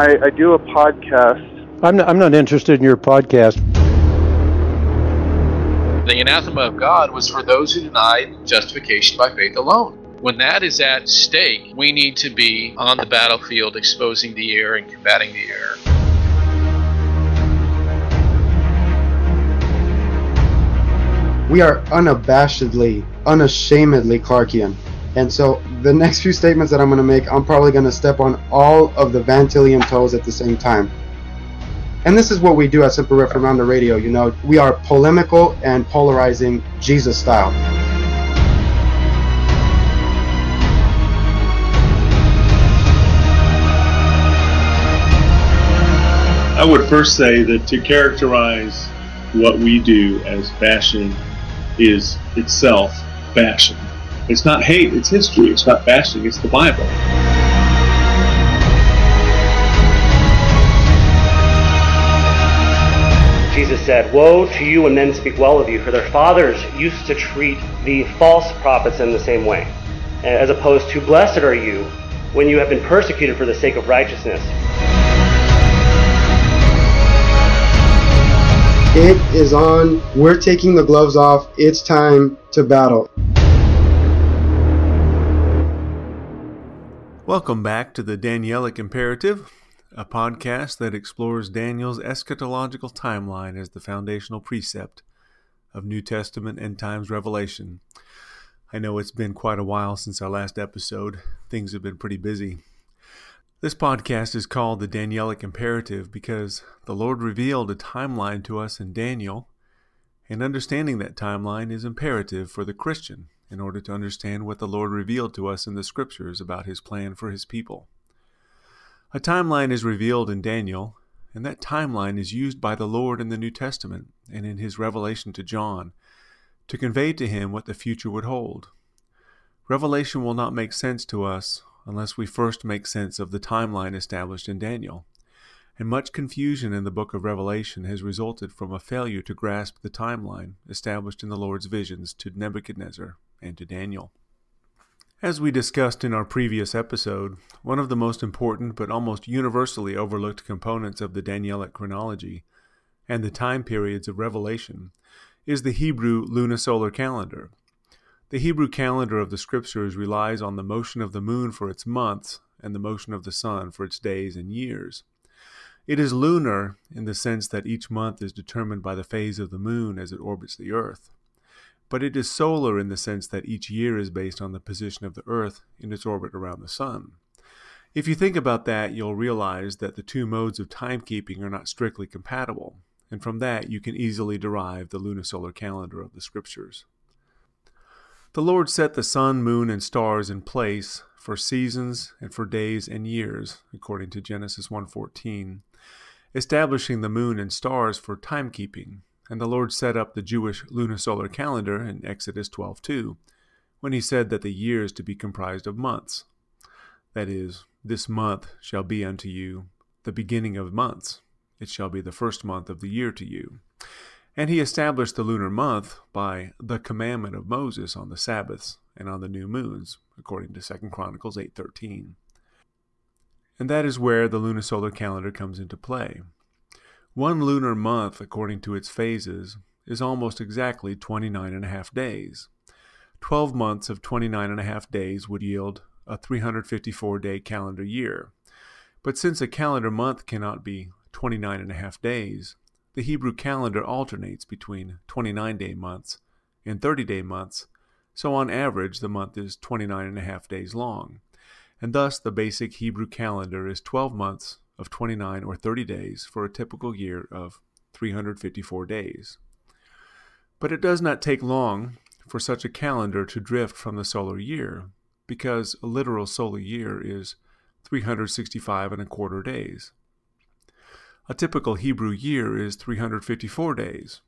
I, I do a podcast. I'm not, I'm not interested in your podcast. The anathema of God was for those who denied justification by faith alone. When that is at stake, we need to be on the battlefield exposing the error and combating the error. We are unabashedly, unashamedly Clarkian. And so the next few statements that I'm going to make, I'm probably going to step on all of the Vantillian toes at the same time. And this is what we do at Semper Reformanda Radio. You know, we are polemical and polarizing Jesus style. I would first say that to characterize what we do as bashing is itself bashing. It's not hate, it's history. It's not bashing, it's the Bible. Jesus said, Woe to you when men speak well of you, for their fathers used to treat the false prophets in the same way, as opposed to, Blessed are you when you have been persecuted for the sake of righteousness. It is on. We're taking the gloves off. It's time to battle. Welcome back to the Danielic Imperative, a podcast that explores Daniel's eschatological timeline as the foundational precept of New Testament end times revelation. I know it's been quite a while since our last episode. Things have been pretty busy. This podcast is called the Danielic Imperative because the Lord revealed a timeline to us in Daniel, and understanding that timeline is imperative for the Christian in order to understand what the Lord revealed to us in the Scriptures about His plan for His people. A timeline is revealed in Daniel, and that timeline is used by the Lord in the New Testament and in His revelation to John to convey to him what the future would hold. Revelation will not make sense to us unless we first make sense of the timeline established in Daniel. And much confusion in the book of Revelation has resulted from a failure to grasp the timeline established in the Lord's visions to Nebuchadnezzar and to Daniel. As we discussed in our previous episode, one of the most important but almost universally overlooked components of the Danielic chronology and the time periods of Revelation is the Hebrew lunisolar calendar, the Hebrew calendar of the Scriptures relies on the motion of the moon for its months and the motion of the sun for its days and years. It is lunar in the sense that each month is determined by the phase of the moon as it orbits the earth. But it is solar in the sense that each year is based on the position of the earth in its orbit around the sun. If you think about that, you'll realize that the two modes of timekeeping are not strictly compatible, and from that you can easily derive the lunisolar calendar of the Scriptures. The Lord set the sun, moon, and stars in place for seasons and for days and years, according to Genesis 1:14, establishing the moon and stars for timekeeping. And the Lord set up the Jewish lunisolar calendar in Exodus 12:2, when he said that the years to be comprised of months. That is, this month shall be unto you the beginning of months. It shall be the first month of the year to you. And he established the lunar month by the commandment of Moses on the Sabbaths and on the new moons, according to 2 Chronicles 8:13. And that is where the lunisolar calendar comes into play. One lunar month, according to its phases, is almost exactly 29 and a half days. 12 months of 29 and a half days would yield a 354 day calendar year. But since a calendar month cannot be 29 and a half days, the Hebrew calendar alternates between 29 day months and 30 day months, so on average the month is 29 and a half days long. And thus the basic Hebrew calendar is 12 months of 29 or 30 days for a typical year of 354 days. But it does not take long for such a calendar to drift from the solar year, because a literal solar year is 365 and a quarter days. A typical Hebrew year is 354 days,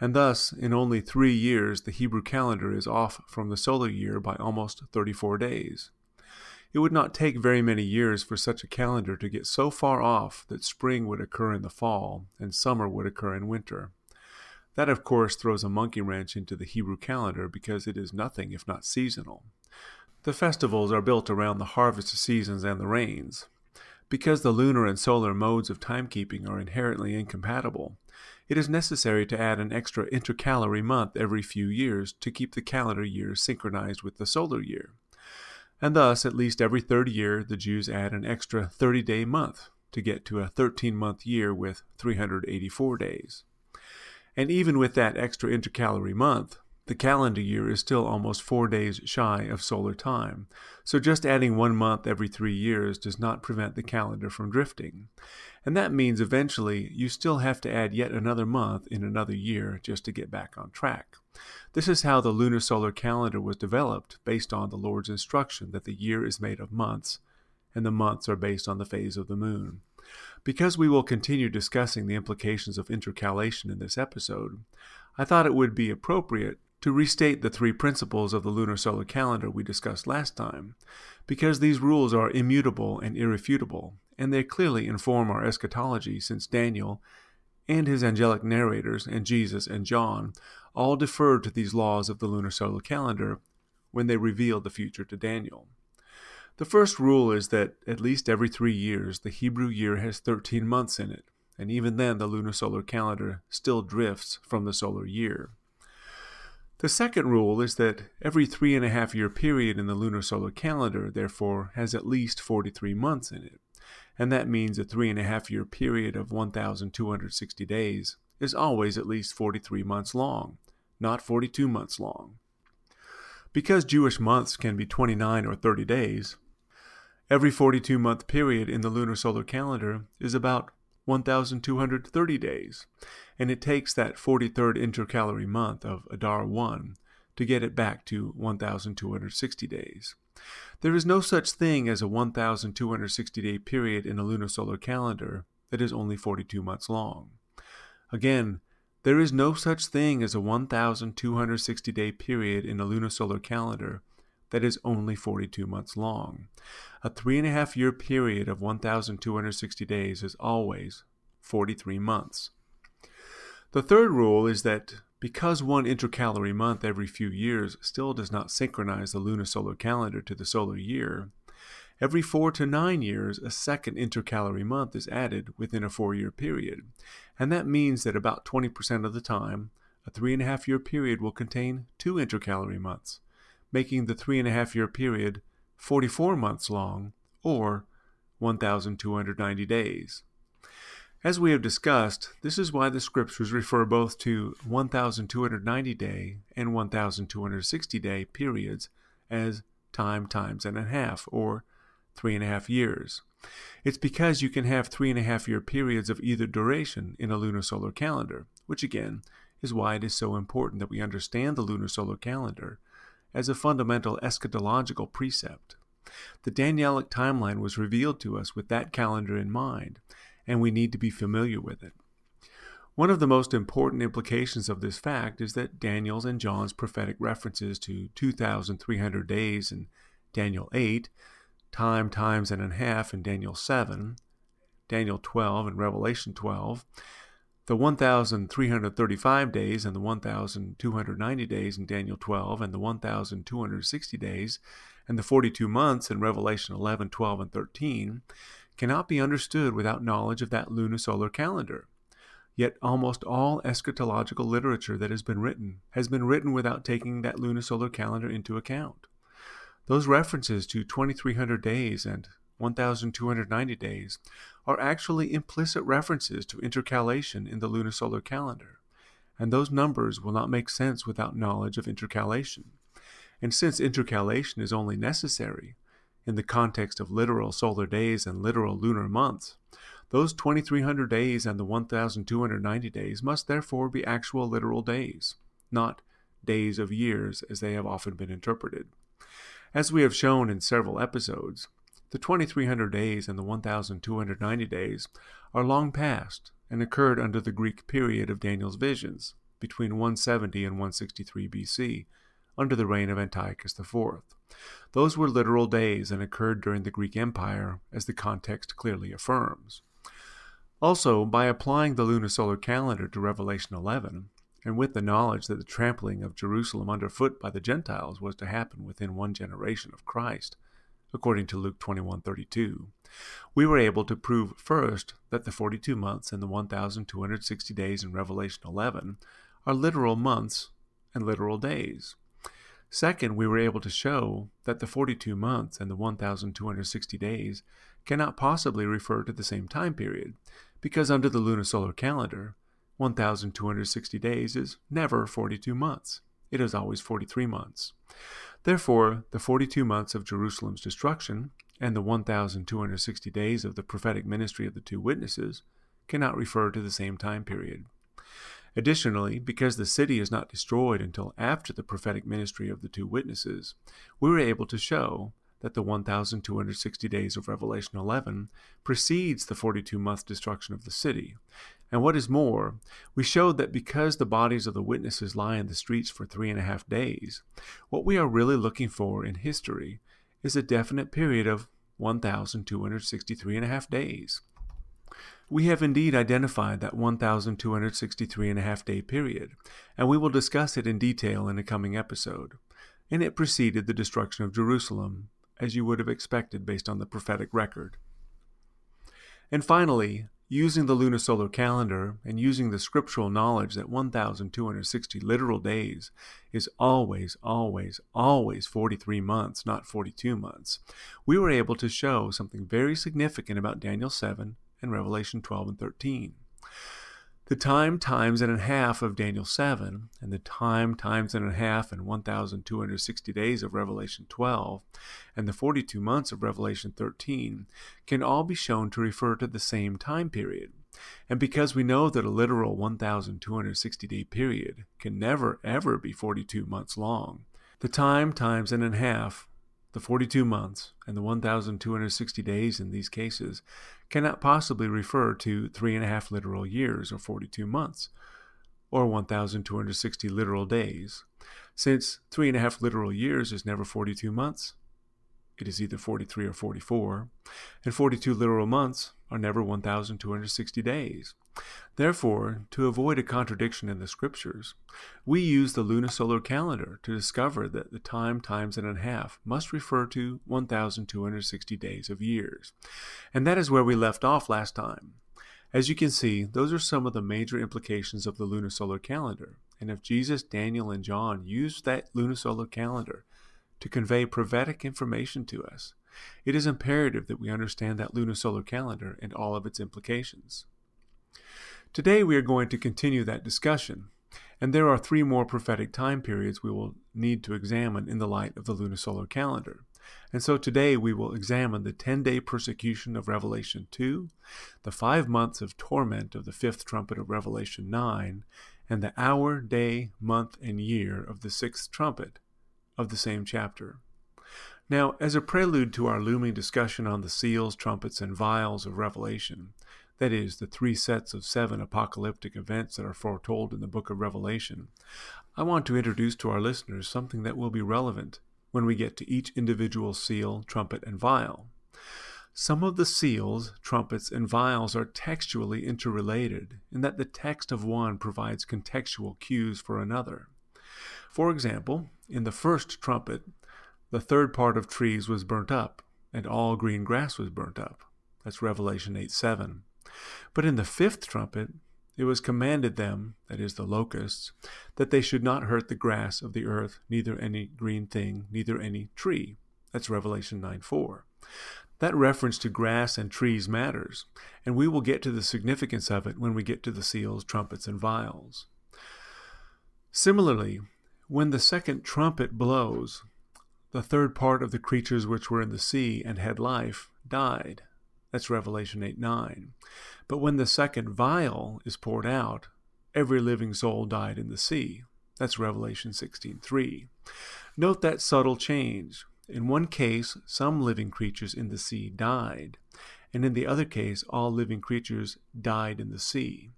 and thus, in only three years, the Hebrew calendar is off from the solar year by almost 34 days. It would not take very many years for such a calendar to get so far off that spring would occur in the fall and summer would occur in winter. That, of course, throws a monkey wrench into the Hebrew calendar because it is nothing if not seasonal. The festivals are built around the harvest seasons and the rains. Because the lunar and solar modes of timekeeping are inherently incompatible, it is necessary to add an extra intercalary month every few years to keep the calendar year synchronized with the solar year. And thus, at least every third year, the Jews add an extra 30 day month to get to a 13 month year with 384 days. And even with that extra intercalary month, the calendar year is still almost four days shy of solar time, so just adding one month every three years does not prevent the calendar from drifting. And that means eventually you still have to add yet another month in another year just to get back on track. This is how the lunar solar calendar was developed based on the Lord's instruction that the year is made of months, and the months are based on the phase of the moon. Because we will continue discussing the implications of intercalation in this episode, I thought it would be appropriate to restate the three principles of the lunar solar calendar we discussed last time, because these rules are immutable and irrefutable, and they clearly inform our eschatology since Daniel and his angelic narrators and Jesus and John all deferred to these laws of the lunar solar calendar when they revealed the future to Daniel. The first rule is that at least every three years the Hebrew year has 13 months in it, and even then the lunar solar calendar still drifts from the solar year. The second rule is that every three and a half year period in the lunar solar calendar, therefore, has at least 43 months in it, and that means a three and a half year period of 1,260 days is always at least 43 months long, not 42 months long. Because Jewish months can be 29 or 30 days, every 42 month period in the lunar solar calendar is about 1,230 days, and it takes that 43rd intercalary month of Adar 1 to get it back to 1,260 days. There is no such thing as a 1,260 day period in a lunar solar calendar that is only 42 months long. Again, there is no such thing as a 1,260 day period in a lunar solar calendar that is only 42 months long. A three and a half year period of 1,260 days is always 43 months. The third rule is that because one intercalary month every few years still does not synchronize the lunar solar calendar to the solar year, every four to nine years a second intercalary month is added within a four year period, and that means that about 20% of the time, a three and a half year period will contain two intercalary months making the three and a half year period 44 months long, or 1,290 days. As we have discussed, this is why the scriptures refer both to 1,290 day and 1,260 day periods as time times and a half, or three and a half years. It's because you can have three and a half year periods of either duration in a lunar solar calendar, which again is why it is so important that we understand the lunar solar calendar as a fundamental eschatological precept. The Danielic timeline was revealed to us with that calendar in mind, and we need to be familiar with it. One of the most important implications of this fact is that Daniel's and John's prophetic references to 2,300 days in Daniel 8, time times and a half in Daniel 7, Daniel 12, and Revelation 12, the 1,335 days and the 1,290 days in Daniel 12 and the 1,260 days and the 42 months in Revelation 11, 12, and 13 cannot be understood without knowledge of that lunisolar calendar. Yet almost all eschatological literature that has been written has been written without taking that lunisolar calendar into account. Those references to 2300 days and 1,290 days, are actually implicit references to intercalation in the lunisolar calendar, and those numbers will not make sense without knowledge of intercalation. And since intercalation is only necessary in the context of literal solar days and literal lunar months, those 2300 days and the 1290 days must therefore be actual literal days, not days of years as they have often been interpreted. As we have shown in several episodes, the 2300 days and the 1290 days are long past and occurred under the Greek period of Daniel's visions, between 170 and 163 BC, under the reign of Antiochus IV. Those were literal days and occurred during the Greek Empire, as the context clearly affirms. Also, by applying the lunisolar calendar to Revelation 11, and with the knowledge that the trampling of Jerusalem underfoot by the Gentiles was to happen within one generation of Christ, according to Luke 21:32. We were able to prove first that the 42 months and the 1,260 days in Revelation 11 are literal months and literal days. Second, we were able to show that the 42 months and the 1,260 days cannot possibly refer to the same time period, because under the lunisolar calendar, 1,260 days is never 42 months. It is always 43 months. Therefore, the 42 months of Jerusalem's destruction and the 1,260 days of the prophetic ministry of the two witnesses cannot refer to the same time period. Additionally, because the city is not destroyed until after the prophetic ministry of the two witnesses, we were able to show that the 1,260 days of Revelation 11 precedes the 42 month destruction of the city. And what is more, we showed that because the bodies of the witnesses lie in the streets for three and a half days, what we are really looking for in history is a definite period of 1,263 and a half days. We have indeed identified that 1,263 and a half day period, and we will discuss it in detail in a coming episode. And it preceded the destruction of Jerusalem, as you would have expected based on the prophetic record. And finally, using the lunisolar calendar and using the scriptural knowledge that 1,260 literal days is always, always, always 43 months, not 42 months, we were able to show something very significant about Daniel 7 and Revelation 12 and 13. The time times and a half of Daniel 7, and the time times and a half and 1,260 days of Revelation 12, and the 42 months of Revelation 13 can all be shown to refer to the same time period. And because we know that a literal 1,260 day period can never ever be 42 months long, the time times and a half the 42 months and the 1,260 days in these cases cannot possibly refer to three and a half literal years or 42 months, or 1,260 literal days. Since three and a half literal years is never 42 months, it is either 43 or 44, and 42 literal months are never 1,260 days. Therefore, to avoid a contradiction in the scriptures, we use the lunisolar calendar to discover that the time times and a half must refer to 1,260 days of years. And that is where we left off last time. As you can see, those are some of the major implications of the lunisolar calendar. And if Jesus, Daniel, and John used that lunisolar calendar to convey prophetic information to us, it is imperative that we understand that lunisolar calendar and all of its implications. Today we are going to continue that discussion, and there are three more prophetic time periods we will need to examine in the light of the lunisolar calendar. And so today we will examine the 10 day persecution of Revelation 2, the five months of torment of the fifth trumpet of Revelation 9, and the hour, day, month, and year of the sixth trumpet of the same chapter. Now, as a prelude to our looming discussion on the seals, trumpets, and vials of Revelation, that is, the three sets of seven apocalyptic events that are foretold in the book of Revelation, I want to introduce to our listeners something that will be relevant when we get to each individual seal, trumpet, and vial. Some of the seals, trumpets, and vials are textually interrelated in that the text of one provides contextual cues for another. For example, in the first trumpet, the third part of trees was burnt up, and all green grass was burnt up. That's Revelation 8 7. But in the fifth trumpet, it was commanded them, that is, the locusts, that they should not hurt the grass of the earth, neither any green thing, neither any tree. That's Revelation 9 4. That reference to grass and trees matters, and we will get to the significance of it when we get to the seals, trumpets, and vials. Similarly, when the second trumpet blows, the third part of the creatures which were in the sea and had life died. That's Revelation 8 9. But when the second vial is poured out, every living soul died in the sea. That's Revelation 16 3. Note that subtle change. In one case, some living creatures in the sea died, and in the other case, all living creatures died in the sea.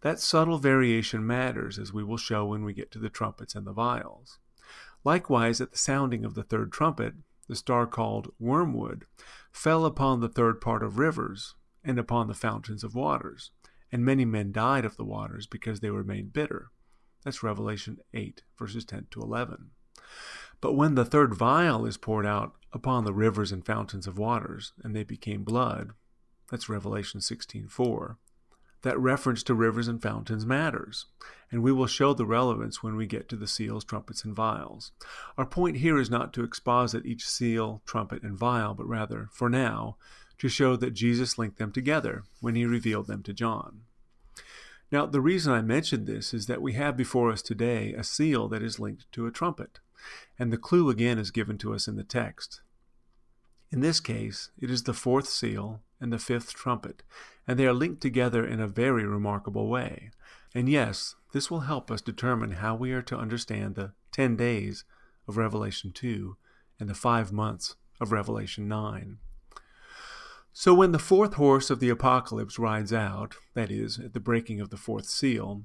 That subtle variation matters, as we will show when we get to the trumpets and the vials. Likewise, at the sounding of the third trumpet, the star called Wormwood fell upon the third part of rivers and upon the fountains of waters, and many men died of the waters because they were made bitter. That's Revelation 8, verses 10 to 11. But when the third vial is poured out upon the rivers and fountains of waters, and they became blood, that's Revelation 16:4. That reference to rivers and fountains matters, and we will show the relevance when we get to the seals, trumpets, and vials. Our point here is not to exposit each seal, trumpet, and vial, but rather, for now, to show that Jesus linked them together when he revealed them to John. Now, the reason I mention this is that we have before us today a seal that is linked to a trumpet, and the clue again is given to us in the text. In this case, it is the fourth seal and the fifth trumpet, and they are linked together in a very remarkable way. And yes, this will help us determine how we are to understand the ten days of Revelation 2 and the five months of Revelation 9. So when the fourth horse of the apocalypse rides out, that is, at the breaking of the fourth seal,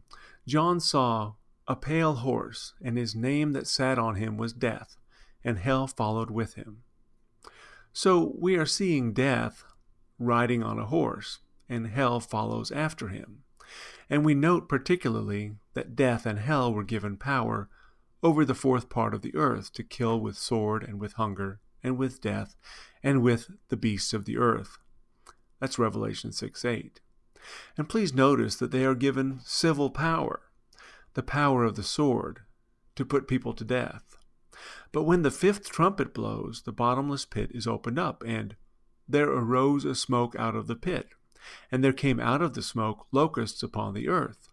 John saw a pale horse, and his name that sat on him was Death, and hell followed with him. So we are seeing death riding on a horse, and hell follows after him. And we note particularly that death and hell were given power over the fourth part of the earth to kill with sword and with hunger and with death and with the beasts of the earth. That's Revelation 6 8. And please notice that they are given civil power, the power of the sword, to put people to death. But when the fifth trumpet blows, the bottomless pit is opened up, and there arose a smoke out of the pit, and there came out of the smoke locusts upon the earth.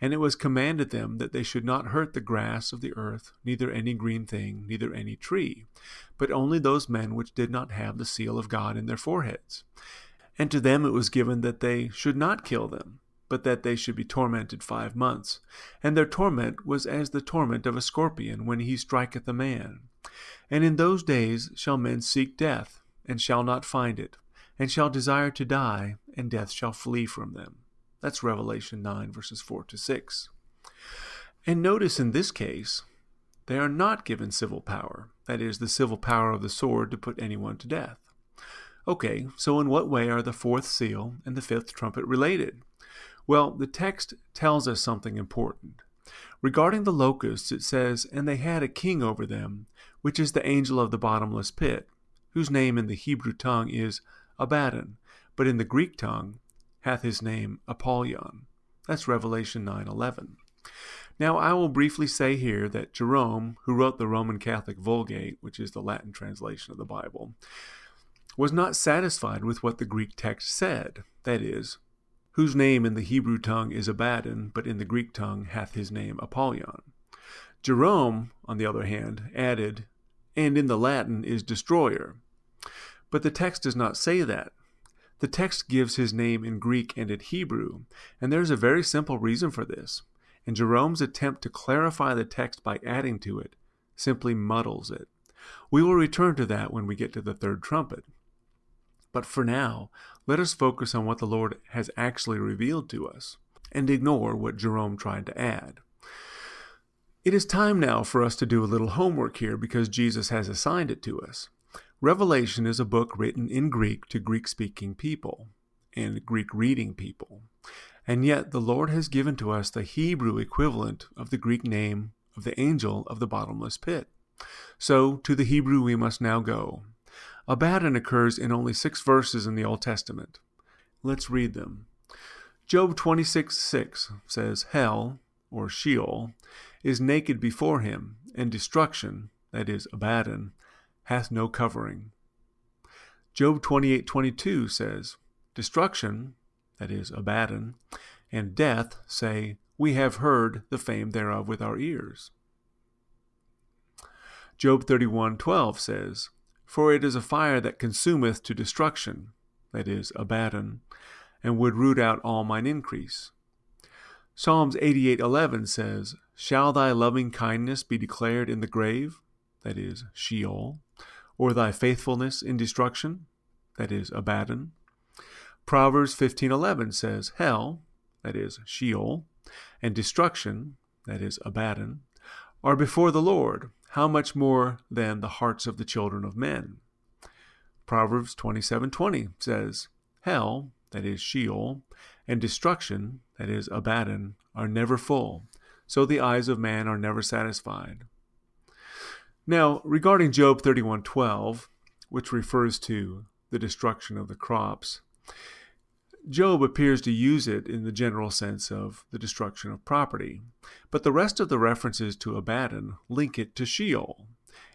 And it was commanded them that they should not hurt the grass of the earth, neither any green thing, neither any tree, but only those men which did not have the seal of God in their foreheads. And to them it was given that they should not kill them, but that they should be tormented five months. And their torment was as the torment of a scorpion when he striketh a man. And in those days shall men seek death, and shall not find it, and shall desire to die, and death shall flee from them. That's Revelation 9, verses 4 to 6. And notice in this case, they are not given civil power, that is, the civil power of the sword to put anyone to death. Okay, so in what way are the fourth seal and the fifth trumpet related? Well, the text tells us something important. Regarding the locusts, it says, And they had a king over them, which is the angel of the bottomless pit, whose name in the Hebrew tongue is Abaddon, but in the Greek tongue hath his name Apollyon. That's Revelation 9:11. Now I will briefly say here that Jerome, who wrote the Roman Catholic Vulgate, which is the Latin translation of the Bible, was not satisfied with what the Greek text said, that is, whose name in the Hebrew tongue is Abaddon, but in the Greek tongue hath his name Apollyon. Jerome, on the other hand, added, and in the Latin is destroyer. But the text does not say that. The text gives his name in Greek and in Hebrew, and there is a very simple reason for this. And Jerome's attempt to clarify the text by adding to it simply muddles it. We will return to that when we get to the third trumpet. But for now, let us focus on what the Lord has actually revealed to us and ignore what Jerome tried to add. It is time now for us to do a little homework here because Jesus has assigned it to us. Revelation is a book written in Greek to Greek speaking people and Greek reading people. And yet the Lord has given to us the Hebrew equivalent of the Greek name of the angel of the bottomless pit. So to the Hebrew we must now go. Abaddon occurs in only six verses in the Old Testament. Let's read them. Job 26 6 says, Hell, or Sheol, is naked before him, and destruction, that is, Abaddon, hath no covering. Job 28:22 says, Destruction, that is, Abaddon, and death say, We have heard the fame thereof with our ears. Job 31:12 says, for it is a fire that consumeth to destruction, that is, Abaddon, and would root out all mine increase. Psalms 88:11 says, Shall thy loving kindness be declared in the grave, that is, Sheol, or thy faithfulness in destruction, that is, Abaddon? Proverbs 15:11 says, Hell, that is, Sheol, and destruction, that is, Abaddon, are before the Lord, how much more than the hearts of the children of men? Proverbs 27:20 says, Hell, that is Sheol, and destruction, that is Abaddon, are never full, so the eyes of man are never satisfied. Now, regarding Job 31:12, which refers to the destruction of the crops, Job appears to use it in the general sense of the destruction of property, but the rest of the references to Abaddon link it to Sheol.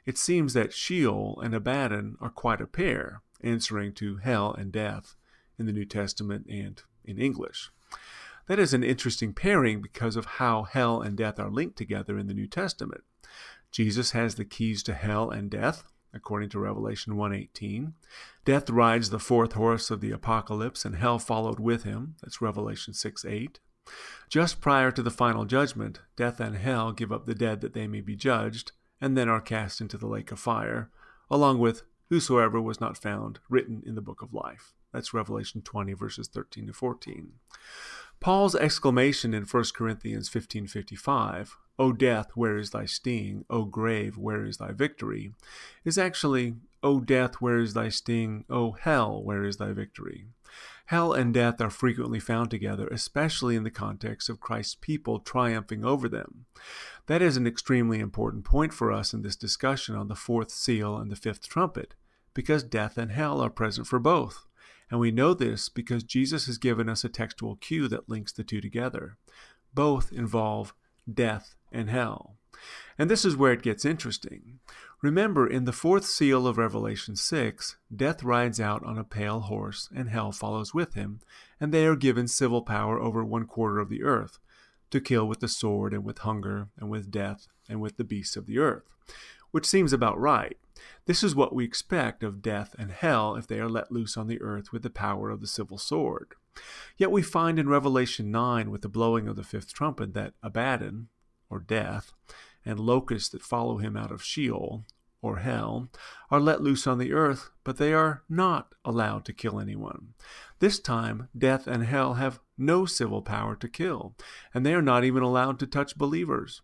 It seems that Sheol and Abaddon are quite a pair, answering to hell and death in the New Testament and in English. That is an interesting pairing because of how hell and death are linked together in the New Testament. Jesus has the keys to hell and death, according to Revelation 1:18. Death rides the fourth horse of the apocalypse and hell followed with him. That's Revelation 6:8. Just prior to the final judgment, death and hell give up the dead that they may be judged and then are cast into the lake of fire, along with whosoever was not found written in the book of life. That's Revelation 20 verses 13 to 14. Paul's exclamation in 1 Corinthians 15:55, "O death, where is thy sting? O grave, where is thy victory?" is actually, "O death, where is thy sting? O hell, where is thy victory?" Hell and death are frequently found together, especially in the context of Christ's people triumphing over them. That is an extremely important point for us in this discussion on the fourth seal and the fifth trumpet, because death and hell are present for both. And we know this because Jesus has given us a textual cue that links the two together. Both involve death and hell. And this is where it gets interesting. Remember, in the fourth seal of Revelation 6, death rides out on a pale horse, and hell follows with him, and they are given civil power over one quarter of the earth, to kill with the sword, and with hunger, and with death, and with the beasts of the earth. Which seems about right. This is what we expect of death and hell if they are let loose on the earth with the power of the civil sword. Yet we find in Revelation 9, with the blowing of the fifth trumpet, that Abaddon, or death, and locusts that follow him out of Sheol, or hell, are let loose on the earth, but they are not allowed to kill anyone. This time, death and hell have no civil power to kill, and they are not even allowed to touch believers,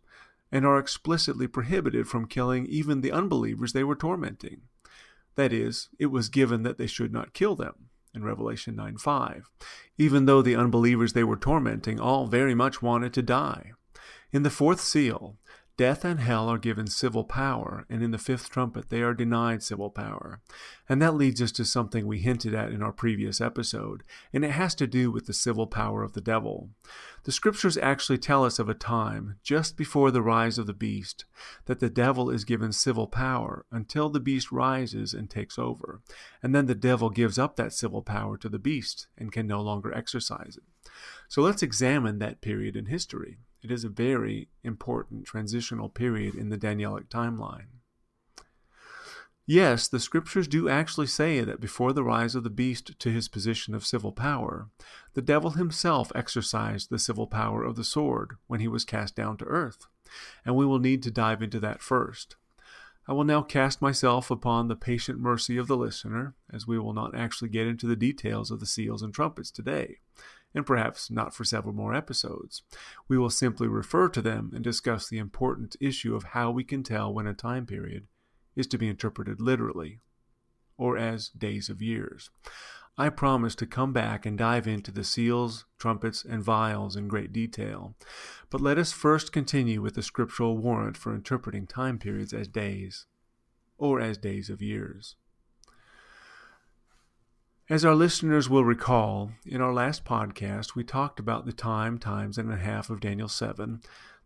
and are explicitly prohibited from killing even the unbelievers they were tormenting. That is, it was given that they should not kill them in Revelation 9 5, even though the unbelievers they were tormenting all very much wanted to die. In the fourth seal, Death and hell are given civil power, and in the fifth trumpet they are denied civil power. And that leads us to something we hinted at in our previous episode, and it has to do with the civil power of the devil. The scriptures actually tell us of a time, just before the rise of the beast, that the devil is given civil power until the beast rises and takes over, and then the devil gives up that civil power to the beast and can no longer exercise it. So let's examine that period in history. It is a very important transitional period in the Danielic timeline. Yes, the scriptures do actually say that before the rise of the beast to his position of civil power, the devil himself exercised the civil power of the sword when he was cast down to earth. And we will need to dive into that first. I will now cast myself upon the patient mercy of the listener, as we will not actually get into the details of the seals and trumpets today and perhaps not for several more episodes. We will simply refer to them and discuss the important issue of how we can tell when a time period is to be interpreted literally, or as days of years. I promise to come back and dive into the seals, trumpets, and vials in great detail, but let us first continue with the scriptural warrant for interpreting time periods as days, or as days of years. As our listeners will recall, in our last podcast, we talked about the time times and a half of Daniel 7,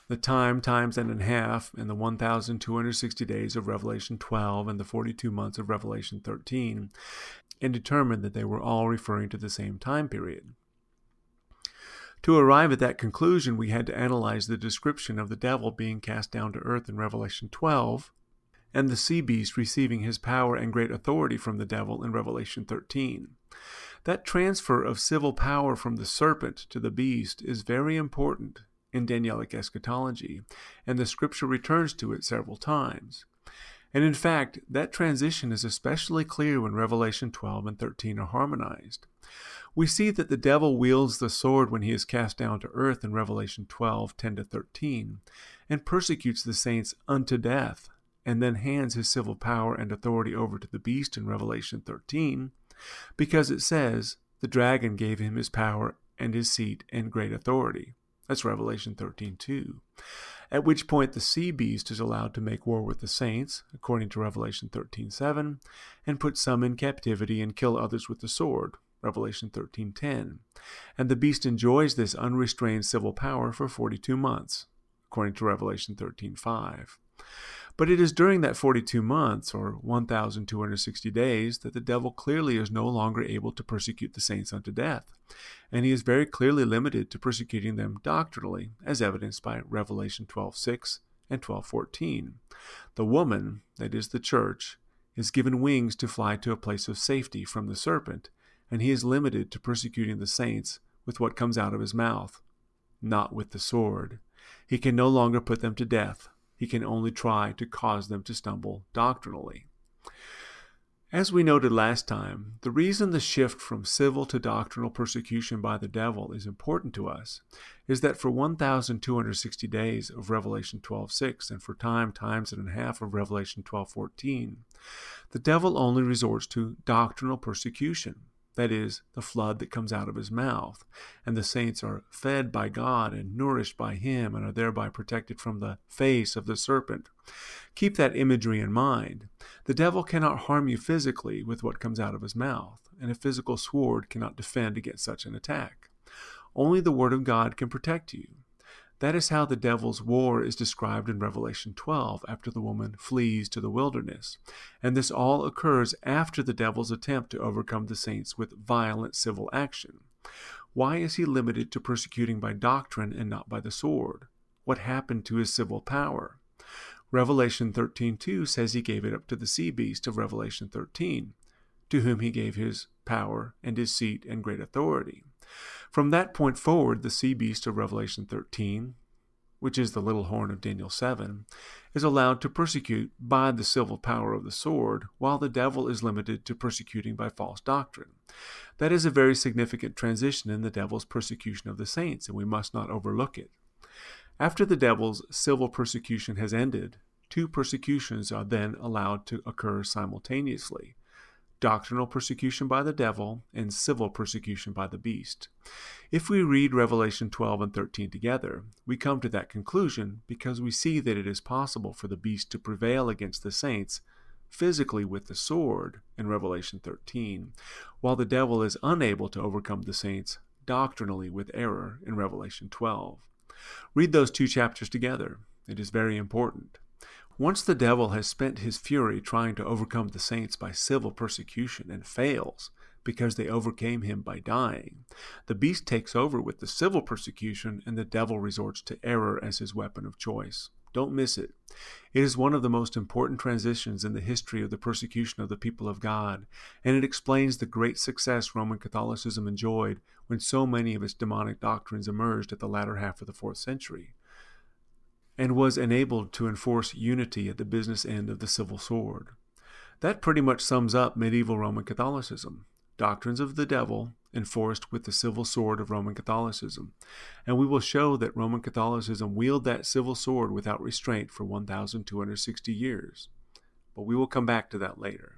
the time times and a half and the 1,260 days of Revelation 12 and the 42 months of Revelation 13, and determined that they were all referring to the same time period. To arrive at that conclusion, we had to analyze the description of the devil being cast down to earth in Revelation 12 and the sea beast receiving his power and great authority from the devil in Revelation 13. That transfer of civil power from the serpent to the beast is very important in Danielic eschatology, and the scripture returns to it several times. And in fact, that transition is especially clear when Revelation 12 and 13 are harmonized. We see that the devil wields the sword when he is cast down to earth in Revelation 12 10 to 13, and persecutes the saints unto death and then hands his civil power and authority over to the beast in Revelation 13, because it says, The dragon gave him his power and his seat and great authority. That's Revelation 13 two. at which point the sea beast is allowed to make war with the saints, according to Revelation 13:7, and put some in captivity and kill others with the sword, Revelation 13:10. And the beast enjoys this unrestrained civil power for 42 months, according to Revelation 13:5. But it is during that 42 months, or 1,260 days, that the devil clearly is no longer able to persecute the saints unto death, and he is very clearly limited to persecuting them doctrinally, as evidenced by Revelation 12:6 and 12:14. The woman, that is the church, is given wings to fly to a place of safety from the serpent, and he is limited to persecuting the saints with what comes out of his mouth, not with the sword. He can no longer put them to death he can only try to cause them to stumble doctrinally. As we noted last time, the reason the shift from civil to doctrinal persecution by the devil is important to us is that for 1260 days of Revelation 12:6 and for time times and a half of Revelation 12:14, the devil only resorts to doctrinal persecution that is, the flood that comes out of his mouth. And the saints are fed by God and nourished by him and are thereby protected from the face of the serpent. Keep that imagery in mind. The devil cannot harm you physically with what comes out of his mouth, and a physical sword cannot defend against such an attack. Only the Word of God can protect you. That is how the devil's war is described in Revelation 12 after the woman flees to the wilderness. And this all occurs after the devil's attempt to overcome the saints with violent civil action. Why is he limited to persecuting by doctrine and not by the sword? What happened to his civil power? Revelation 13:2 says he gave it up to the sea beast of Revelation 13, to whom he gave his power and his seat and great authority. From that point forward, the sea beast of Revelation 13, which is the little horn of Daniel 7, is allowed to persecute by the civil power of the sword, while the devil is limited to persecuting by false doctrine. That is a very significant transition in the devil's persecution of the saints, and we must not overlook it. After the devil's civil persecution has ended, two persecutions are then allowed to occur simultaneously doctrinal persecution by the devil, and civil persecution by the beast. If we read Revelation 12 and 13 together, we come to that conclusion because we see that it is possible for the beast to prevail against the saints physically with the sword in Revelation 13, while the devil is unable to overcome the saints doctrinally with error in Revelation 12. Read those two chapters together. It is very important. Once the devil has spent his fury trying to overcome the saints by civil persecution and fails because they overcame him by dying, the beast takes over with the civil persecution and the devil resorts to error as his weapon of choice. Don't miss it. It is one of the most important transitions in the history of the persecution of the people of God, and it explains the great success Roman Catholicism enjoyed when so many of its demonic doctrines emerged at the latter half of the fourth century and was enabled to enforce unity at the business end of the civil sword. That pretty much sums up medieval Roman Catholicism doctrines of the devil enforced with the civil sword of Roman Catholicism. And we will show that Roman Catholicism wielded that civil sword without restraint for 1,260 years. But we will come back to that later.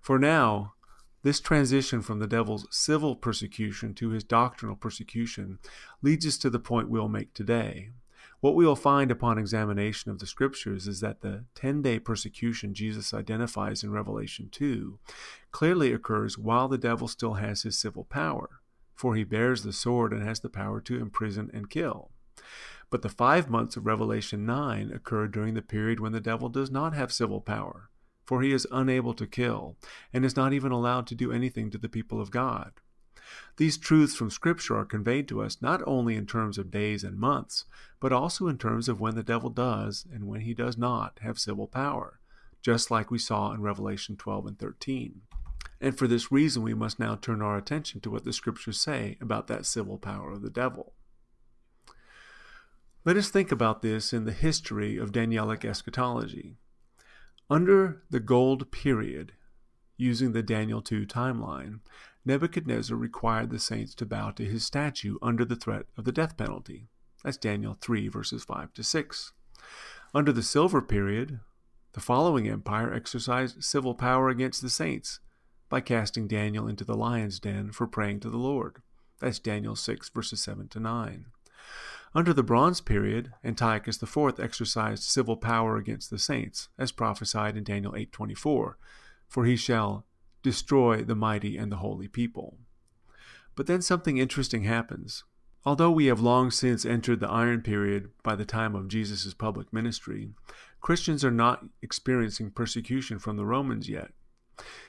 For now, this transition from the devil's civil persecution to his doctrinal persecution leads us to the point we'll make today. What we will find upon examination of the scriptures is that the 10 day persecution Jesus identifies in Revelation 2 clearly occurs while the devil still has his civil power, for he bears the sword and has the power to imprison and kill. But the five months of Revelation 9 occur during the period when the devil does not have civil power, for he is unable to kill, and is not even allowed to do anything to the people of God. These truths from Scripture are conveyed to us not only in terms of days and months, but also in terms of when the devil does and when he does not have civil power, just like we saw in Revelation 12 and 13. And for this reason, we must now turn our attention to what the Scriptures say about that civil power of the devil. Let us think about this in the history of Danielic eschatology. Under the gold period, using the Daniel 2 timeline, Nebuchadnezzar required the saints to bow to his statue under the threat of the death penalty. That's Daniel 3, verses 5 to 6. Under the silver period, the following empire exercised civil power against the saints by casting Daniel into the lion's den for praying to the Lord. That's Daniel 6, verses 7 to 9. Under the Bronze period, Antiochus IV exercised civil power against the saints, as prophesied in Daniel 8:24, for he shall destroy the mighty and the holy people. But then something interesting happens. Although we have long since entered the Iron Period by the time of Jesus' public ministry, Christians are not experiencing persecution from the Romans yet.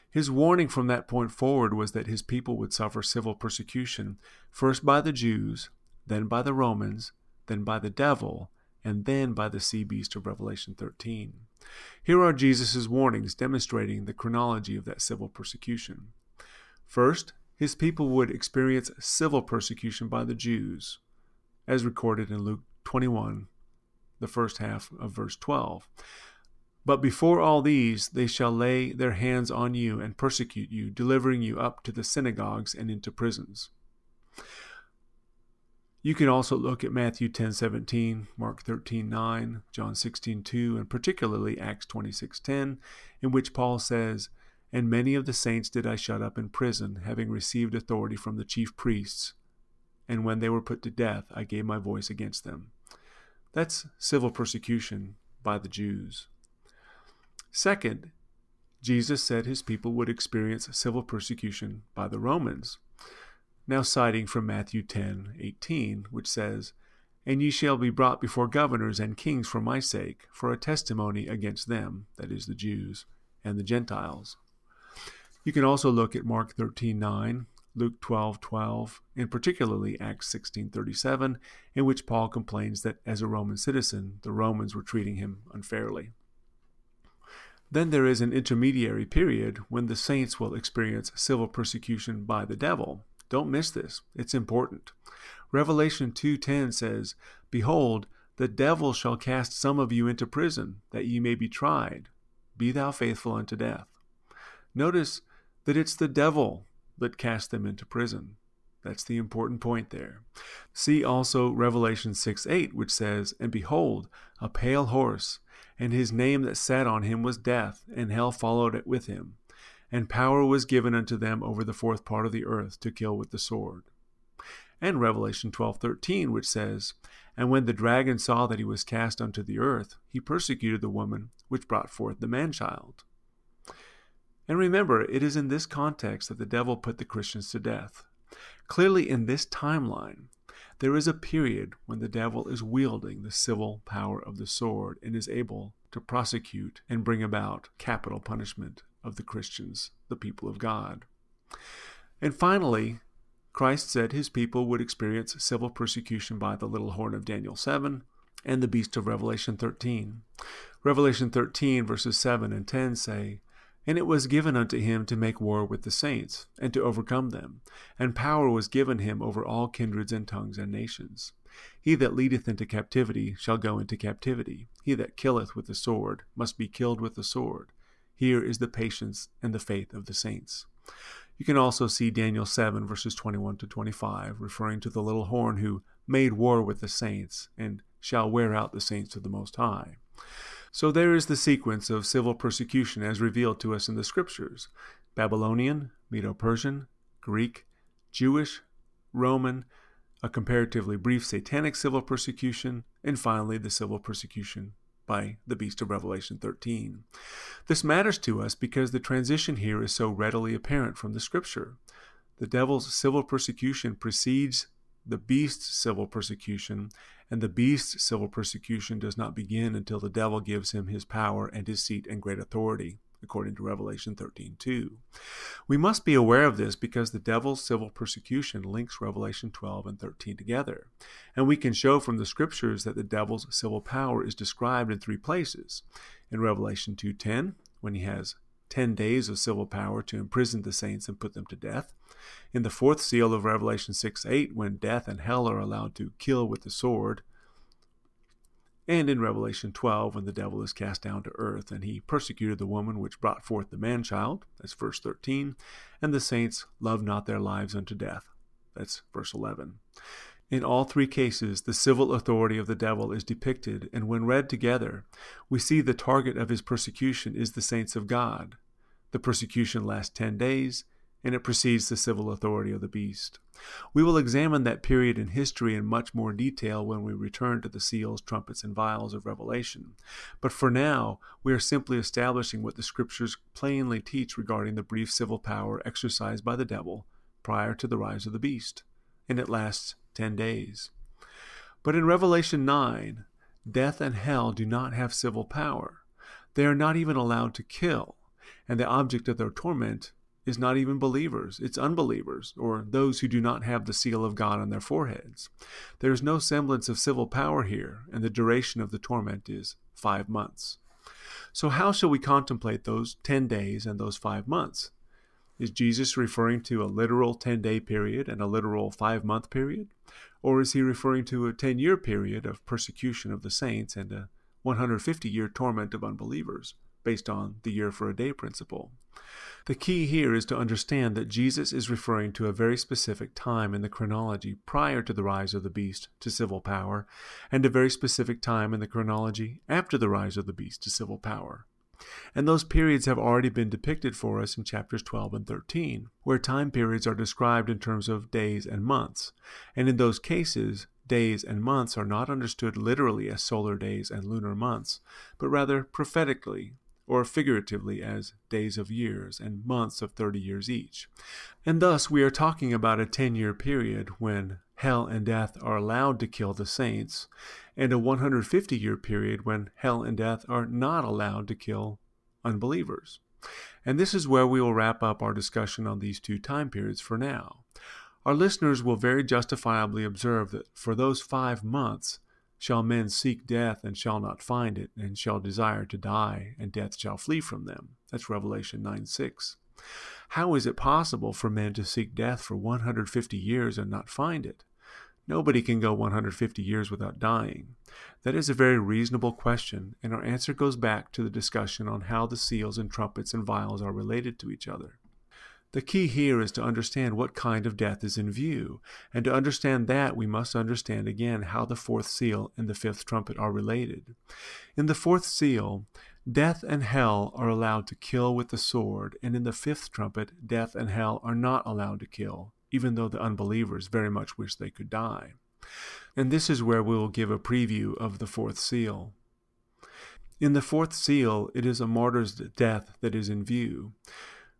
His warning from that point forward was that his people would suffer civil persecution, first by the Jews, then by the Romans, then by the devil, and then by the sea beast of Revelation 13. Here are Jesus' warnings demonstrating the chronology of that civil persecution. First, his people would experience civil persecution by the Jews, as recorded in Luke 21, the first half of verse 12. But before all these, they shall lay their hands on you and persecute you, delivering you up to the synagogues and into prisons. You can also look at Matthew 10:17, Mark 13:9, John 16:2, and particularly Acts 26:10, in which Paul says, "And many of the saints did I shut up in prison, having received authority from the chief priests, and when they were put to death, I gave my voice against them." That's civil persecution by the Jews. Second, Jesus said his people would experience civil persecution by the Romans. Now citing from Matthew 10:18, which says, "And ye shall be brought before governors and kings for my sake, for a testimony against them, that is the Jews, and the Gentiles." You can also look at Mark 13:9, Luke 12:12, and particularly Acts 16:37, in which Paul complains that as a Roman citizen, the Romans were treating him unfairly. Then there is an intermediary period when the saints will experience civil persecution by the devil. Don't miss this. It's important. Revelation 2:10 says, "Behold, the devil shall cast some of you into prison, that ye may be tried. Be thou faithful unto death." Notice that it's the devil that cast them into prison. That's the important point there. See also Revelation 6 8, which says, And behold, a pale horse, and his name that sat on him was Death, and hell followed it with him. And power was given unto them over the fourth part of the earth to kill with the sword. And Revelation 12:13 which says, And when the dragon saw that he was cast unto the earth, he persecuted the woman which brought forth the man-child. And remember, it is in this context that the devil put the Christians to death. Clearly, in this timeline, there is a period when the devil is wielding the civil power of the sword and is able to prosecute and bring about capital punishment of the Christians, the people of God. And finally, Christ said his people would experience civil persecution by the little horn of Daniel 7 and the beast of Revelation 13. Revelation 13, verses 7 and 10 say, and it was given unto him to make war with the saints, and to overcome them. And power was given him over all kindreds and tongues and nations. He that leadeth into captivity shall go into captivity. He that killeth with the sword must be killed with the sword. Here is the patience and the faith of the saints. You can also see Daniel 7, verses 21 to 25, referring to the little horn who made war with the saints and shall wear out the saints of the Most High. So there is the sequence of civil persecution as revealed to us in the Scriptures Babylonian, Medo Persian, Greek, Jewish, Roman, a comparatively brief satanic civil persecution, and finally the civil persecution by the beast of Revelation 13. This matters to us because the transition here is so readily apparent from the Scripture. The devil's civil persecution precedes the beast's civil persecution, and the beast's civil persecution does not begin until the devil gives him his power and his seat and great authority, according to Revelation 13:2. We must be aware of this because the devil's civil persecution links Revelation 12 and 13 together, and we can show from the scriptures that the devil's civil power is described in three places. In Revelation 2:10, when he has 10 days of civil power to imprison the saints and put them to death. In the fourth seal of Revelation 6 8, when death and hell are allowed to kill with the sword. And in Revelation 12, when the devil is cast down to earth, and he persecuted the woman which brought forth the man child. That's verse 13. And the saints love not their lives unto death. That's verse 11. In all three cases, the civil authority of the devil is depicted, and when read together, we see the target of his persecution is the saints of God. The persecution lasts ten days, and it precedes the civil authority of the beast. We will examine that period in history in much more detail when we return to the seals, trumpets, and vials of Revelation. But for now, we are simply establishing what the scriptures plainly teach regarding the brief civil power exercised by the devil prior to the rise of the beast, and it lasts ten days. But in Revelation 9, death and hell do not have civil power. They are not even allowed to kill, and the object of their torment is not even believers, it's unbelievers, or those who do not have the seal of God on their foreheads. There is no semblance of civil power here, and the duration of the torment is five months. So, how shall we contemplate those ten days and those five months? Is Jesus referring to a literal 10 day period and a literal five month period? Or is he referring to a 10 year period of persecution of the saints and a 150 year torment of unbelievers, based on the year for a day principle? The key here is to understand that Jesus is referring to a very specific time in the chronology prior to the rise of the beast to civil power, and a very specific time in the chronology after the rise of the beast to civil power. And those periods have already been depicted for us in chapters 12 and 13, where time periods are described in terms of days and months. And in those cases, days and months are not understood literally as solar days and lunar months, but rather prophetically or figuratively as days of years and months of 30 years each. And thus we are talking about a 10 year period when hell and death are allowed to kill the saints, and a 150 year period when hell and death are not allowed to kill unbelievers. And this is where we will wrap up our discussion on these two time periods for now. Our listeners will very justifiably observe that for those five months, shall men seek death and shall not find it, and shall desire to die, and death shall flee from them. That's Revelation 9 6. How is it possible for men to seek death for 150 years and not find it? Nobody can go 150 years without dying. That is a very reasonable question, and our answer goes back to the discussion on how the seals and trumpets and vials are related to each other. The key here is to understand what kind of death is in view, and to understand that we must understand again how the fourth seal and the fifth trumpet are related. In the fourth seal, death and hell are allowed to kill with the sword, and in the fifth trumpet, death and hell are not allowed to kill, even though the unbelievers very much wish they could die. And this is where we will give a preview of the fourth seal. In the fourth seal, it is a martyr's death that is in view.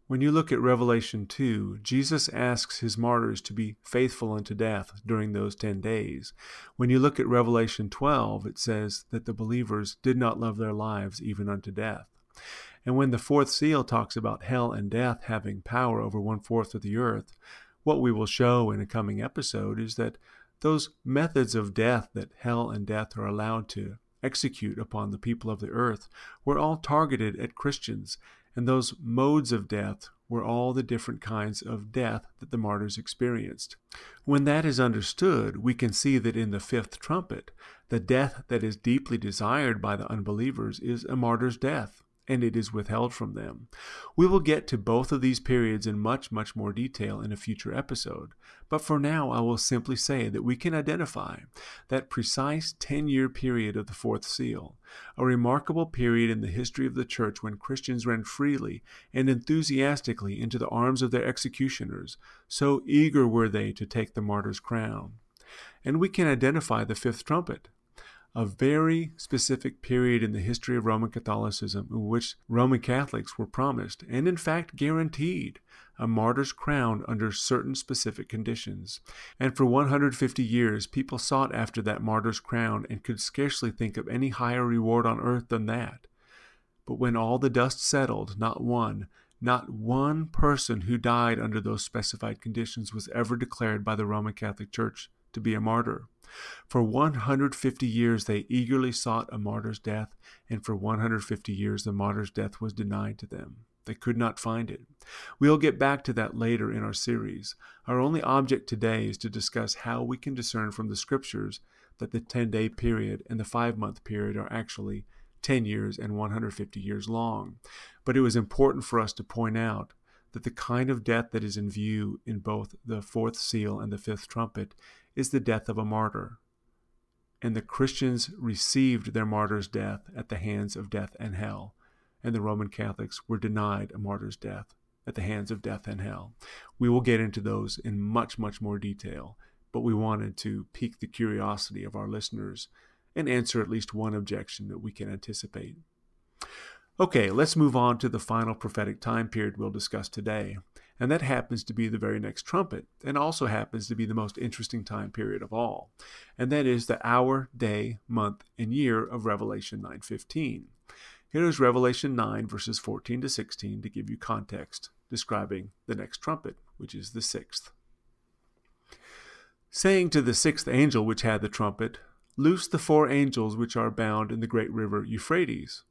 When you look at Revelation 2, Jesus asks his martyrs to be faithful unto death during those 10 days. When you look at Revelation 12, it says that the believers did not love their lives even unto death. And when the fourth seal talks about hell and death having power over one fourth of the earth, what we will show in a coming episode is that those methods of death that hell and death are allowed to execute upon the people of the earth were all targeted at Christians, and those modes of death were all the different kinds of death that the martyrs experienced. When that is understood, we can see that in the fifth trumpet, the death that is deeply desired by the unbelievers is a martyr's death and it is withheld from them. We will get to both of these periods in much, much more detail in a future episode, but for now I will simply say that we can identify that precise 10 year period of the fourth seal, a remarkable period in the history of the church when Christians ran freely and enthusiastically into the arms of their executioners, so eager were they to take the martyr's crown. And we can identify the fifth trumpet, a very specific period in the history of Roman Catholicism in which Roman Catholics were promised, and in fact guaranteed, a martyr's crown under certain specific conditions. And for 150 years, people sought after that martyr's crown and could scarcely think of any higher reward on earth than that. But when all the dust settled, not one, not one person who died under those specified conditions was ever declared by the Roman Catholic Church to be a martyr. For 150 years they eagerly sought a martyr's death, and for 150 years the martyr's death was denied to them. They could not find it. We'll get back to that later in our series. Our only object today is to discuss how we can discern from the scriptures that the 10 day period and the 5 month period are actually 10 years and 150 years long. But it was important for us to point out that the kind of death that is in view in both the fourth seal and the fifth trumpet is the death of a martyr. And the Christians received their martyr's death at the hands of death and hell, and the Roman Catholics were denied a martyr's death at the hands of death and hell. We will get into those in much, much more detail, but we wanted to pique the curiosity of our listeners and answer at least one objection that we can anticipate. Okay, let's move on to the final prophetic time period we'll discuss today, and that happens to be the very next trumpet, and also happens to be the most interesting time period of all, and that is the hour, day, month, and year of Revelation 9:15. Here is Revelation 9 verses 14 to 16 to give you context describing the next trumpet, which is the sixth. Saying to the sixth angel which had the trumpet, Loose the four angels which are bound in the great river Euphrates.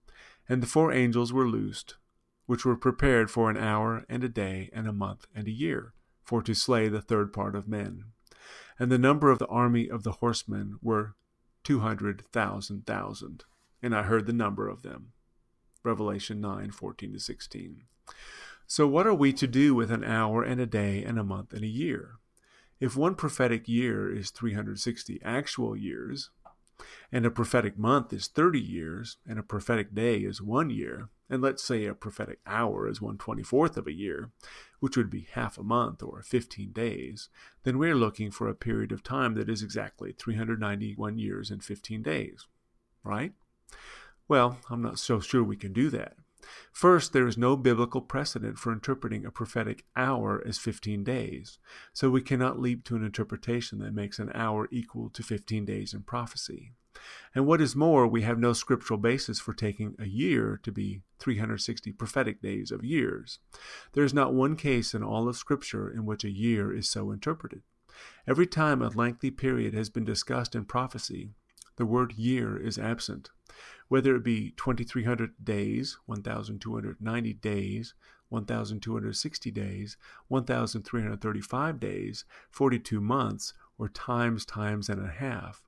And the four angels were loosed, which were prepared for an hour and a day and a month and a year, for to slay the third part of men. And the number of the army of the horsemen were two hundred thousand thousand. And I heard the number of them. Revelation 9 14 to 16. So, what are we to do with an hour and a day and a month and a year? If one prophetic year is 360 actual years, and a prophetic month is 30 years, and a prophetic day is one year, and let's say a prophetic hour is 124th of a year, which would be half a month or 15 days, then we're looking for a period of time that is exactly 391 years and 15 days, right? Well, I'm not so sure we can do that. First, there is no biblical precedent for interpreting a prophetic hour as 15 days, so we cannot leap to an interpretation that makes an hour equal to 15 days in prophecy. And what is more, we have no scriptural basis for taking a year to be 360 prophetic days of years. There is not one case in all of Scripture in which a year is so interpreted. Every time a lengthy period has been discussed in prophecy, the word year is absent whether it be 2300 days, 1290 days, 1260 days, 1335 days, 42 months, or times, times and a half.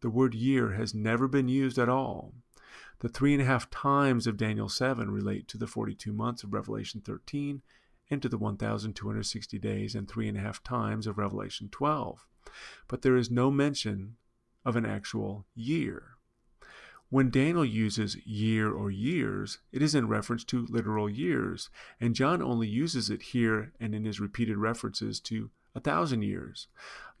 The word year has never been used at all. The three and a half times of Daniel 7 relate to the 42 months of Revelation 13 and to the 1260 days and three and a half times of Revelation 12. But there is no mention of an actual year. When Daniel uses year or years, it is in reference to literal years, and John only uses it here and in his repeated references to a thousand years.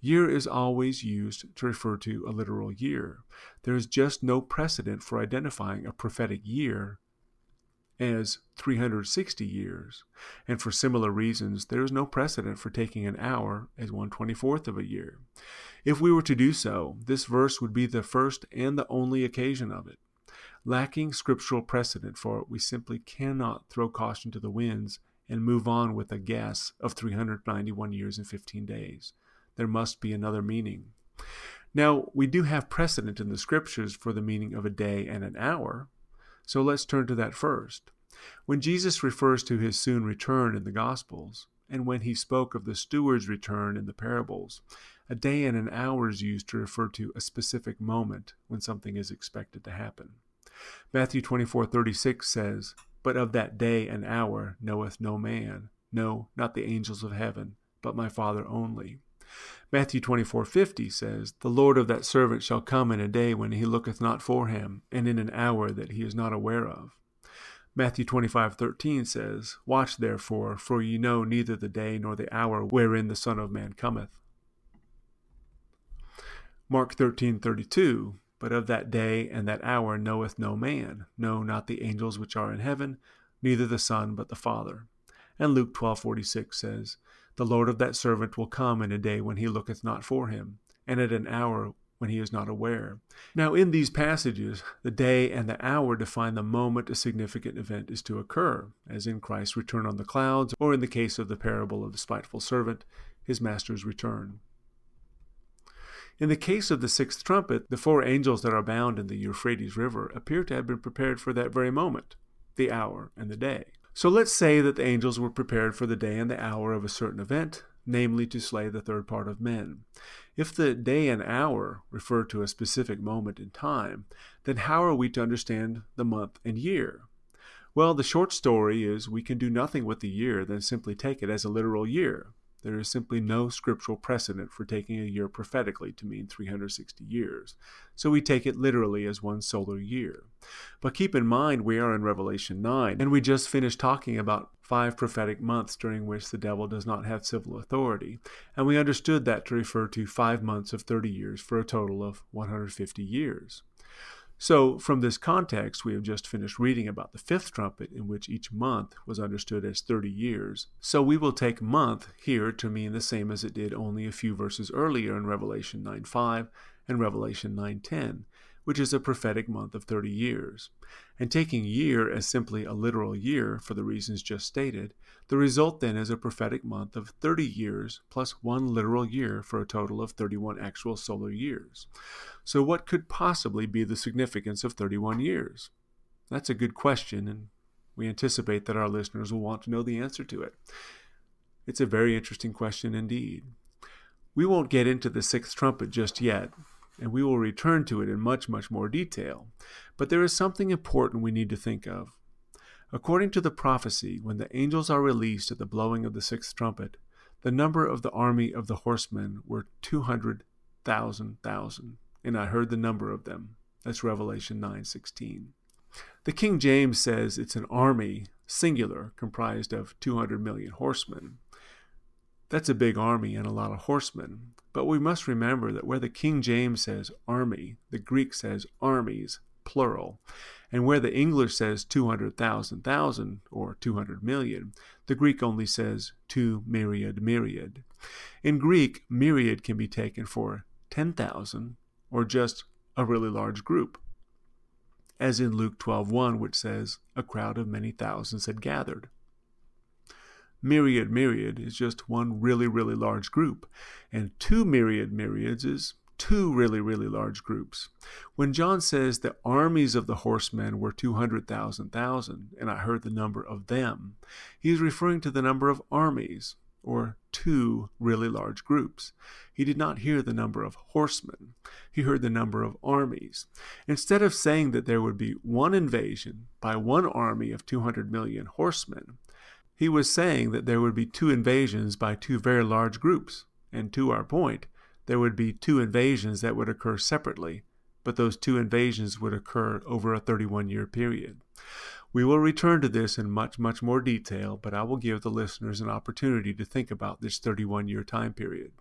Year is always used to refer to a literal year. There is just no precedent for identifying a prophetic year as 360 years, and for similar reasons, there is no precedent for taking an hour as 124th of a year. If we were to do so, this verse would be the first and the only occasion of it. Lacking scriptural precedent for it, we simply cannot throw caution to the winds and move on with a guess of 391 years and 15 days. There must be another meaning. Now, we do have precedent in the scriptures for the meaning of a day and an hour, so let's turn to that first. When Jesus refers to his soon return in the Gospels, and when he spoke of the steward's return in the parables, a day and an hour is used to refer to a specific moment when something is expected to happen. Matthew 24:36 says, "But of that day and hour knoweth no man, no, not the angels of heaven, but my Father only." Matthew 24:50 says, "The Lord of that servant shall come in a day when he looketh not for him, and in an hour that he is not aware of." Matthew 25:13 says, "Watch therefore, for ye know neither the day nor the hour wherein the Son of man cometh." Mark 13:32, "But of that day and that hour knoweth no man, no, not the angels which are in heaven, neither the Son, but the Father." And Luke 12:46 says, the Lord of that servant will come in a day when he looketh not for him, and at an hour when he is not aware. Now, in these passages, the day and the hour define the moment a significant event is to occur, as in Christ's return on the clouds, or in the case of the parable of the spiteful servant, his master's return. In the case of the sixth trumpet, the four angels that are bound in the Euphrates River appear to have been prepared for that very moment, the hour and the day. So let's say that the angels were prepared for the day and the hour of a certain event, namely to slay the third part of men. If the day and hour refer to a specific moment in time, then how are we to understand the month and year? Well, the short story is we can do nothing with the year than simply take it as a literal year. There is simply no scriptural precedent for taking a year prophetically to mean 360 years, so we take it literally as one solar year. But keep in mind we are in Revelation 9, and we just finished talking about five prophetic months during which the devil does not have civil authority, and we understood that to refer to five months of 30 years for a total of 150 years. So, from this context, we have just finished reading about the fifth trumpet, in which each month was understood as 30 years. So, we will take month here to mean the same as it did only a few verses earlier in Revelation 9 5 and Revelation 9:10, which is a prophetic month of 30 years. And taking year as simply a literal year for the reasons just stated, the result then is a prophetic month of 30 years plus one literal year for a total of 31 actual solar years. So, what could possibly be the significance of 31 years? That's a good question, and we anticipate that our listeners will want to know the answer to it. It's a very interesting question indeed. We won't get into the sixth trumpet just yet, and we will return to it in much, much more detail. But there is something important we need to think of. According to the prophecy, when the angels are released at the blowing of the sixth trumpet, the number of the army of the horsemen were two hundred thousand thousand, and I heard the number of them. That's Revelation 9:16. The King James says it's an army, singular, comprised of 200 million horsemen. That's a big army and a lot of horsemen. But we must remember that where the King James says army, the Greek says armies, plural. And where the English says 200,000, thousand, or 200 million, the Greek only says two myriad, myriad. In Greek, myriad can be taken for 10,000 or just a really large group. As in Luke 12:1 which says a crowd of many thousands had gathered myriad myriad is just one really, really large group, and two myriad myriads is two really, really large groups. When John says the armies of the horsemen were 200,000 thousand, and I heard the number of them, he is referring to the number of armies, or two really large groups. He did not hear the number of horsemen, he heard the number of armies. Instead of saying that there would be one invasion by one army of 200 million horsemen, he was saying that there would be two invasions by two very large groups, and to our point, there would be two invasions that would occur separately, but those two invasions would occur over a 31 year period. We will return to this in much, much more detail, but I will give the listeners an opportunity to think about this 31 year time period.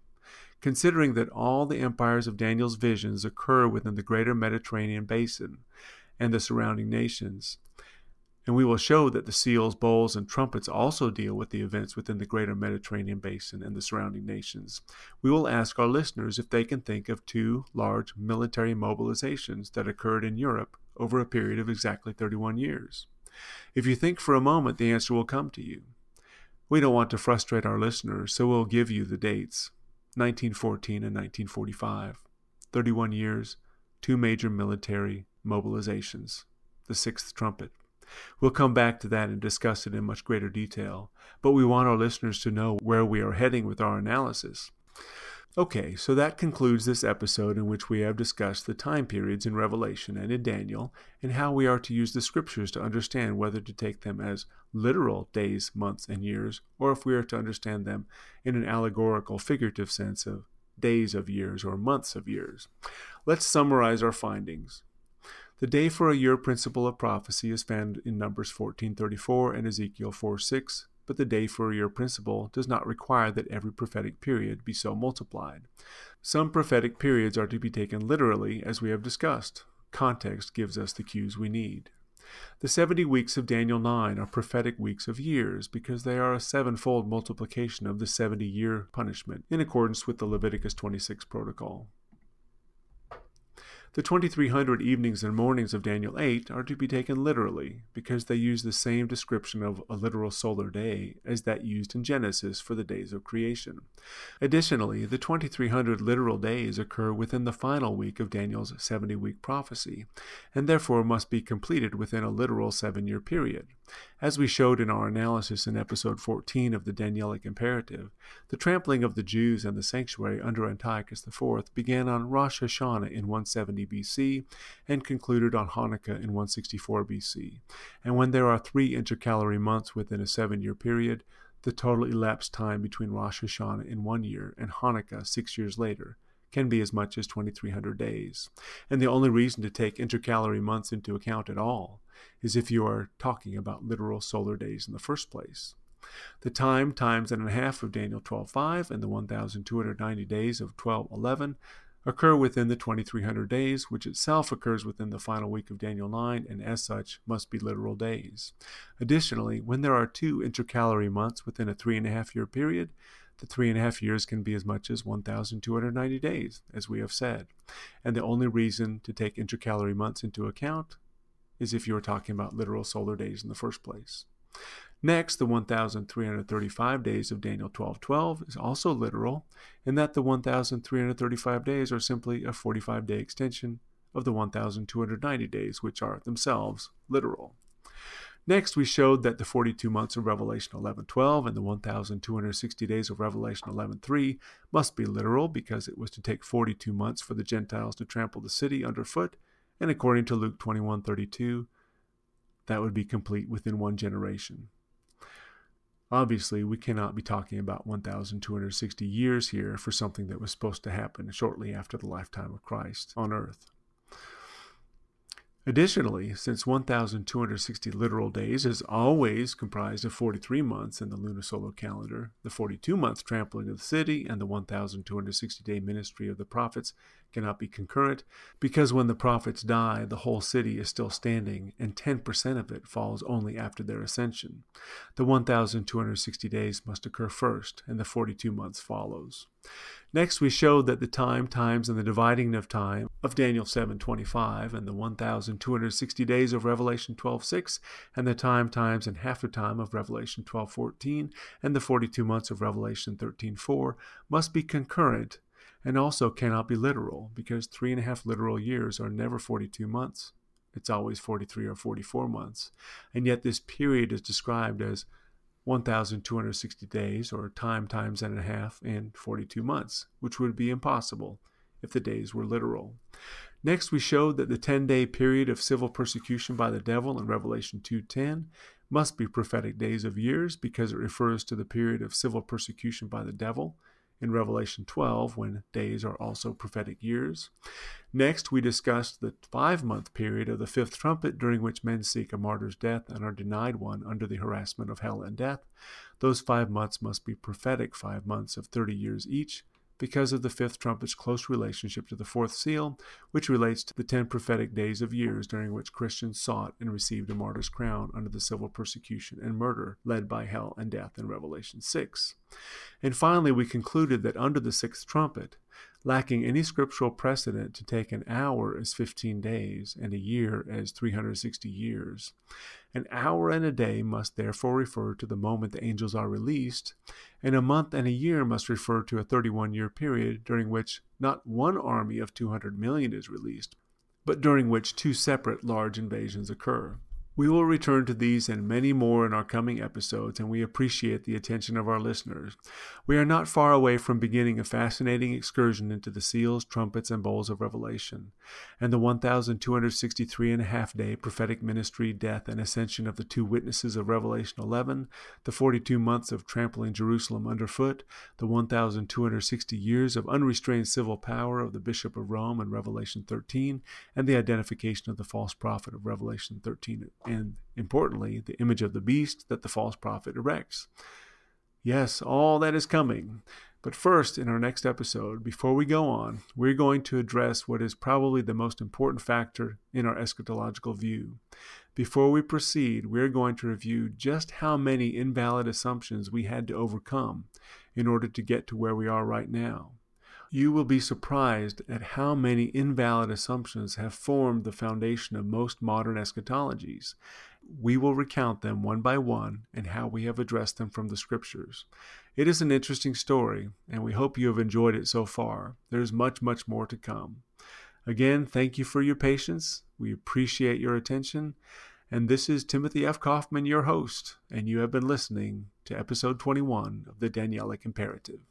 Considering that all the empires of Daniel's visions occur within the greater Mediterranean basin and the surrounding nations, and we will show that the seals, bowls, and trumpets also deal with the events within the greater Mediterranean basin and the surrounding nations. We will ask our listeners if they can think of two large military mobilizations that occurred in Europe over a period of exactly 31 years. If you think for a moment, the answer will come to you. We don't want to frustrate our listeners, so we'll give you the dates 1914 and 1945. 31 years, two major military mobilizations. The Sixth Trumpet. We'll come back to that and discuss it in much greater detail, but we want our listeners to know where we are heading with our analysis. Okay, so that concludes this episode in which we have discussed the time periods in Revelation and in Daniel and how we are to use the scriptures to understand whether to take them as literal days, months, and years, or if we are to understand them in an allegorical, figurative sense of days of years or months of years. Let's summarize our findings. The day for a year principle of prophecy is found in Numbers 14:34 and Ezekiel 4:6, but the day for a year principle does not require that every prophetic period be so multiplied. Some prophetic periods are to be taken literally, as we have discussed. Context gives us the cues we need. The 70 weeks of Daniel 9 are prophetic weeks of years because they are a sevenfold multiplication of the 70 year punishment in accordance with the Leviticus 26 protocol. The 2300 evenings and mornings of Daniel 8 are to be taken literally, because they use the same description of a literal solar day as that used in Genesis for the days of creation. Additionally, the 2300 literal days occur within the final week of Daniel's 70 week prophecy, and therefore must be completed within a literal seven year period. As we showed in our analysis in episode 14 of the Danielic Imperative, the trampling of the Jews and the sanctuary under Antiochus IV began on Rosh Hashanah in 170 BC and concluded on Hanukkah in 164 BC. And when there are three intercalary months within a seven year period, the total elapsed time between Rosh Hashanah in one year and Hanukkah six years later can be as much as 2,300 days. And the only reason to take intercalary months into account at all is if you are talking about literal solar days in the first place. The time times and a half of Daniel 12:5 and the 1,290 days of 12:11 occur within the 2300 days, which itself occurs within the final week of Daniel 9 and as such must be literal days. Additionally, when there are two intercalary months within a three and a half year period, the three and a half years can be as much as 1,290 days, as we have said. And the only reason to take intercalary months into account is if you are talking about literal solar days in the first place. Next, the 1,335 days of Daniel 12:12 is also literal, in that the 1,335 days are simply a 45 day extension of the 1,290 days, which are themselves literal. Next, we showed that the 42 months of Revelation 11:12 and the 1,260 days of Revelation 11:3 must be literal because it was to take 42 months for the Gentiles to trample the city underfoot, and according to Luke 21:32, that would be complete within one generation. Obviously, we cannot be talking about 1,260 years here for something that was supposed to happen shortly after the lifetime of Christ on earth. Additionally, since 1,260 literal days is always comprised of 43 months in the lunisolar calendar, the 42 month trampling of the city and the 1,260 day ministry of the prophets cannot be concurrent, because when the prophets die, the whole city is still standing, and 10% of it falls only after their ascension. The 1,260 days must occur first, and the 42 months follows. Next, we showed that the time, times, and the dividing of time of Daniel 7:25 and the 1,260 days of Revelation 12:6 and the time, times, and half the time of Revelation 12:14 and the 42 months of Revelation 13:4 must be concurrent and also cannot be literal because three and a half literal years are never 42 months. It's always 43 or 44 months. And yet this period is described as 1,260 days, or time times and a half, and 42 months, which would be impossible if the days were literal. Next, we showed that the 10-day period of civil persecution by the devil in Revelation 2:10 must be prophetic days of years because it refers to the period of civil persecution by the devil in Revelation 12 when days are also prophetic years. Next, we discussed the five month period of the fifth trumpet during which men seek a martyr's death and are denied one under the harassment of hell and death. Those five months must be prophetic five months of 30 years each because of the fifth trumpet's close relationship to the fourth seal, which relates to the ten prophetic days of years during which Christians sought and received a martyr's crown under the civil persecution and murder led by hell and death in Revelation 6. And finally, we concluded that under the sixth trumpet, lacking any scriptural precedent to take an hour as 15 days and a year as 360 years. An hour and a day must therefore refer to the moment the angels are released, and a month and a year must refer to a 31 year period during which not one army of 200 million is released, but during which two separate large invasions occur. We will return to these and many more in our coming episodes, and we appreciate the attention of our listeners. We are not far away from beginning a fascinating excursion into the seals, trumpets, and bowls of Revelation, and the 1,263 and a half day prophetic ministry, death, and ascension of the two witnesses of Revelation 11, the 42 months of trampling Jerusalem underfoot, the 1,260 years of unrestrained civil power of the Bishop of Rome in Revelation 13, and the identification of the false prophet of Revelation 13 and importantly, the image of the beast that the false prophet erects. Yes, all that is coming. But first, in our next episode, before we go on, we're going to address what is probably the most important factor in our eschatological view. Before we proceed, we're going to review just how many invalid assumptions we had to overcome in order to get to where we are right now. You will be surprised at how many invalid assumptions have formed the foundation of most modern eschatologies. We will recount them one by one and how we have addressed them from the scriptures. It is an interesting story, and we hope you have enjoyed it so far. There is much, much more to come. Again, thank you for your patience. We appreciate your attention. And this is Timothy F. Kauffman, your host, and you have been listening to episode 21 of the Danielic Imperative.